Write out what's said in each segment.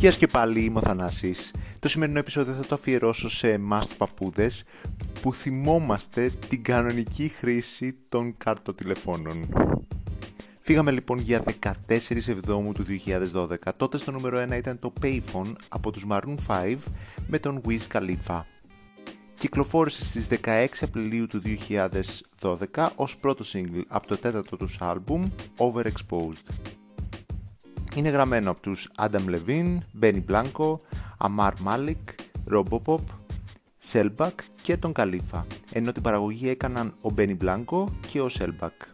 Γεια και πάλι, είμαι ο Θανάσης. Το σημερινό επεισόδιο θα το αφιερώσω σε εμάς τους παππούδες που θυμόμαστε την κανονική χρήση των καρτοτηλεφώνων. Φύγαμε λοιπόν για 14 Εβδόμου του 2012. Τότε στο νούμερο 1 ήταν το Payphone από τους Maroon 5 με τον Wiz Khalifa. Κυκλοφόρησε στις 16 Απριλίου του 2012 ως πρώτο single από το τέταρτο τους άλμπουμ Overexposed. Είναι γραμμένο από τους Adam Levine, Benny Blanco, Amar Malik, Robopop, Selbach και τον Khalifa, ενώ την παραγωγή έκαναν ο Benny Blanco και ο Selbach.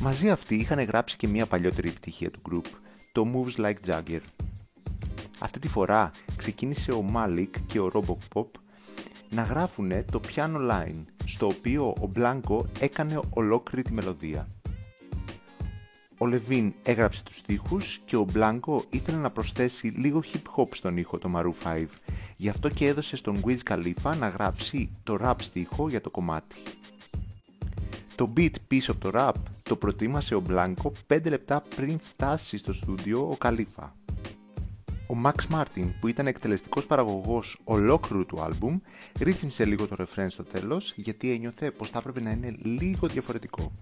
Μαζί αυτοί είχαν γράψει και μια παλιότερη επιτυχία του group, το Moves Like Jagger. Αυτή τη φορά ξεκίνησε ο Malik και ο Robopop να γράφουν το piano line, στο οποίο ο Blanco έκανε ολόκληρη τη μελωδία. Ο Λεβίν έγραψε τους στίχους και ο Μπλάνκο ήθελε να προσθέσει λίγο hip hop στον ήχο το Maroon 5, γι' αυτό και έδωσε στον Wiz Khalifa να γράψει το rap στίχο για το κομμάτι. Το beat πίσω από το rap το προτίμασε ο Μπλάνκο 5 λεπτά πριν φτάσει στο στούντιο ο Khalifa. Ο Max Martin που ήταν εκτελεστικός παραγωγός ολόκληρου του άλμπουμ ρύθμισε λίγο το ρεφρέν στο τέλος γιατί ένιωθε πως θα έπρεπε να είναι λίγο διαφορετικό.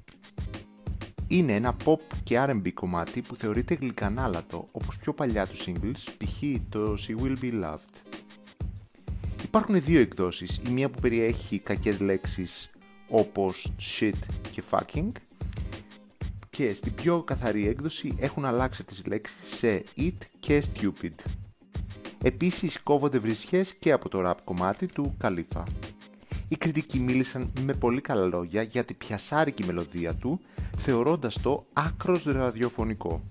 Είναι ένα pop και R&B κομμάτι που θεωρείται γλυκανάλατο όπως πιο παλιά τους singles, π.χ. το She Will Be Loved. Υπάρχουν δύο εκδόσεις, η μία που περιέχει κακές λέξεις όπως shit και fucking και στην πιο καθαρή έκδοση έχουν αλλάξει τις λέξεις σε it και stupid. Επίσης κόβονται βρισχές και από το rap κομμάτι του Καλίφα. Οι κριτικοί μίλησαν με πολύ καλά λόγια για την πιασάρικη μελωδία του, θεωρώντας το άκρος ραδιοφωνικό.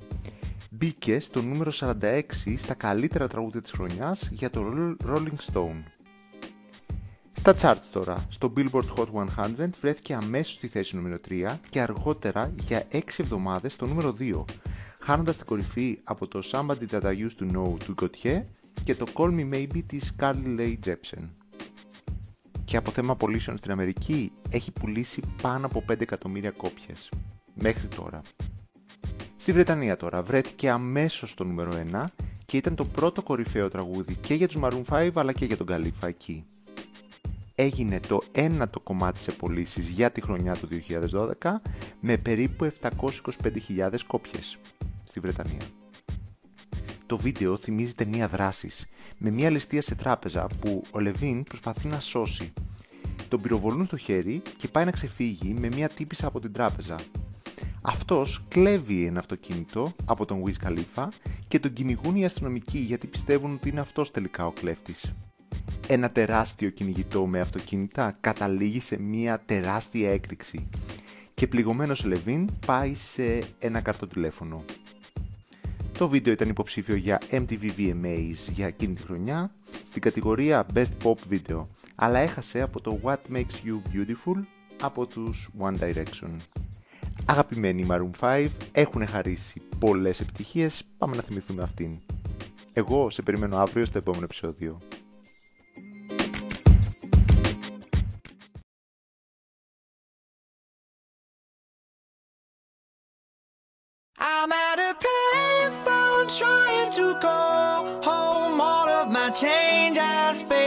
Μπήκε στο νούμερο 46 στα καλύτερα τραγούδια της χρονιάς για το Rolling Stone. Στα charts τώρα, στο Billboard Hot 100 βρέθηκε αμέσως στη θέση νούμερο 3 και αργότερα για 6 εβδομάδες στο νούμερο 2, χάνοντας την κορυφή από το Somebody That I Used To Know του Gautier και το Call Me Maybe της Carly Rae Jepsen και από θέμα πωλήσεων στην Αμερική έχει πουλήσει πάνω από 5 εκατομμύρια κόπιες μέχρι τώρα. Στη Βρετανία τώρα βρέθηκε αμέσως στο νούμερο 1 και ήταν το πρώτο κορυφαίο τραγούδι και για τους Maroon 5 αλλά και για τον Καλύφα εκεί. Έγινε το ένατο κομμάτι σε πωλήσεις για τη χρονιά του 2012 με περίπου 725.000 κόπιες στη Βρετανία. Το βίντεο θυμίζει ταινία δράσης με μια ληστεία σε τράπεζα που ο Λεβίν προσπαθεί να σώσει. Τον πυροβολούν στο χέρι και πάει να ξεφύγει με μια τύπησα από την τράπεζα. Αυτός κλέβει ένα αυτοκίνητο από τον Wiz Khalifa και τον κυνηγούν οι αστυνομικοί γιατί πιστεύουν ότι είναι αυτός τελικά ο κλέφτης. Ένα τεράστιο κυνηγητό με αυτοκίνητα καταλήγει σε μια τεράστια έκρηξη και πληγωμένος ο Λεβίν πάει σε ένα καρτοτηλέφωνο. Το βίντεο ήταν υποψήφιο για MTV VMAs για εκείνη τη χρονιά στην κατηγορία Best Pop Video, αλλά έχασε από το What Makes You Beautiful από τους One Direction. Αγαπημένοι Maroon 5 έχουν χαρίσει πολλές επιτυχίες, πάμε να θυμηθούμε αυτήν. Εγώ σε περιμένω αύριο στο επόμενο επεισόδιο. trying to go home. All of my change I spent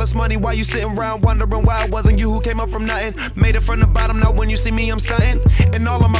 why you sitting around wondering why it wasn't you who came up from nothing. Made it from the bottom, now when you see me, I'm stunting. And all of my